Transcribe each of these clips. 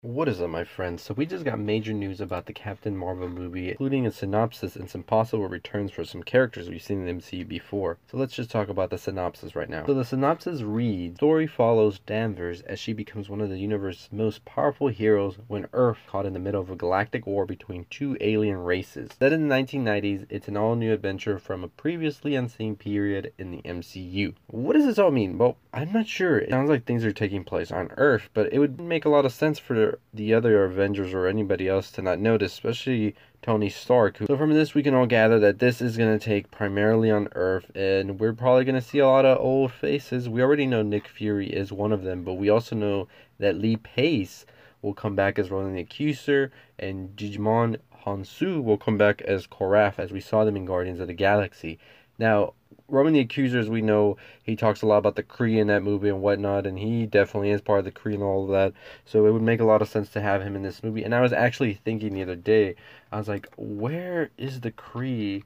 What is up, my friends? So we just got major news about the Captain Marvel movie, including a synopsis and some possible returns for some characters we've seen in the MCU before. So let's just talk about the synopsis right now. So the synopsis reads, Story follows Danvers as she becomes one of the universe's most powerful heroes when Earth caught in the middle of a galactic war between two alien races. Set in the 1990s, it's an all-new adventure from a previously unseen period in the MCU. What does this all mean? Well, I'm not sure. It sounds like things are taking place on Earth, but it would make a lot of sense for the other Avengers or anybody else to not notice, especially Tony Stark. So from this, we can all gather that this is going to take primarily on Earth, and we're probably going to see a lot of old faces. We already know Nick Fury is one of them, but we also know that Lee Pace will come back as Ronan the Accuser, and Djimon Hounsou will come back as Korath, as we saw them in Guardians of the Galaxy. Now, Ronan the Accuser, as we know, he talks a lot about the Kree in that movie and whatnot, and he definitely is part of the Kree and all of that. So it would make a lot of sense to have him in this movie. And I was actually thinking the other day, I was like, where is the Kree?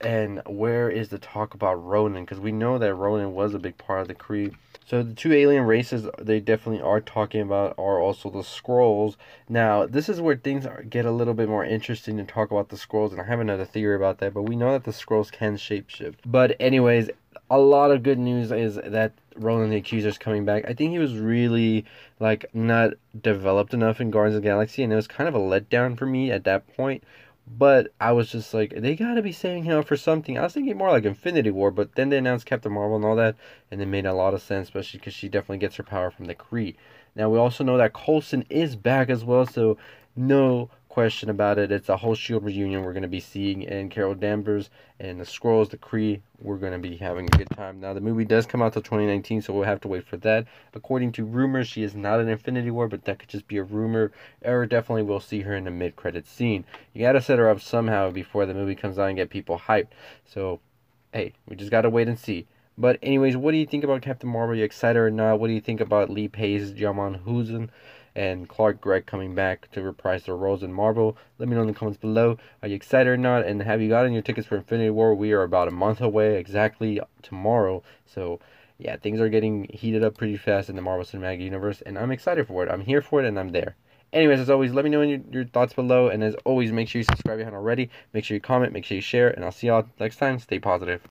And where is the talk about Ronan? Because we know that Ronan was a big part of the Kree so the two alien races they definitely are talking about are also the Skrulls. Now this is where things are, get a little bit more interesting to talk about the Skrulls, and I have another theory about that. But we know that the Skrulls can shapeshift. But anyways, a lot of good news is that Ronan the Accuser is coming back. I think he was really like not developed enough in Guardians of Galaxy, and it was kind of a letdown for me at that point. But I was just like, they gotta be saving him up for something. I was thinking more like Infinity War, but then they announced Captain Marvel and all that, and it made a lot of sense, especially because she definitely gets her power from the Kree. Now we also know that Coulson is back as well, so no question about it. It's a whole Shield reunion we're going to be seeing, and Carol Danvers and the Skrulls, the Kree, we're going to be having a good time. Now, the movie does come out till 2019, so we'll have to wait for that. According to rumors, she is not in Infinity War, but that could just be a rumor. Or definitely we'll see her in the mid-credit scene. You got to set her up somehow before the movie comes out and get people hyped. So, hey, we just got to wait and see. But anyways, what do you think about Captain Marvel? Are you excited or not? What do you think about Lee Pace, Djimon Hounsou? and Clark Gregg coming back to reprise their roles in Marvel. Let me know in the comments below. Are you excited or not? And have you gotten your tickets for Infinity War? We are about a month away, exactly tomorrow. So yeah, things are getting heated up pretty fast in the Marvel Cinematic Universe, and I'm excited for it. I'm here for it, and I'm there. Anyways, as always, let me know your, your thoughts below, and as always, make sure you subscribe if you haven't already. Make sure you comment, make sure you share, and I'll see y'all next time. Stay positive.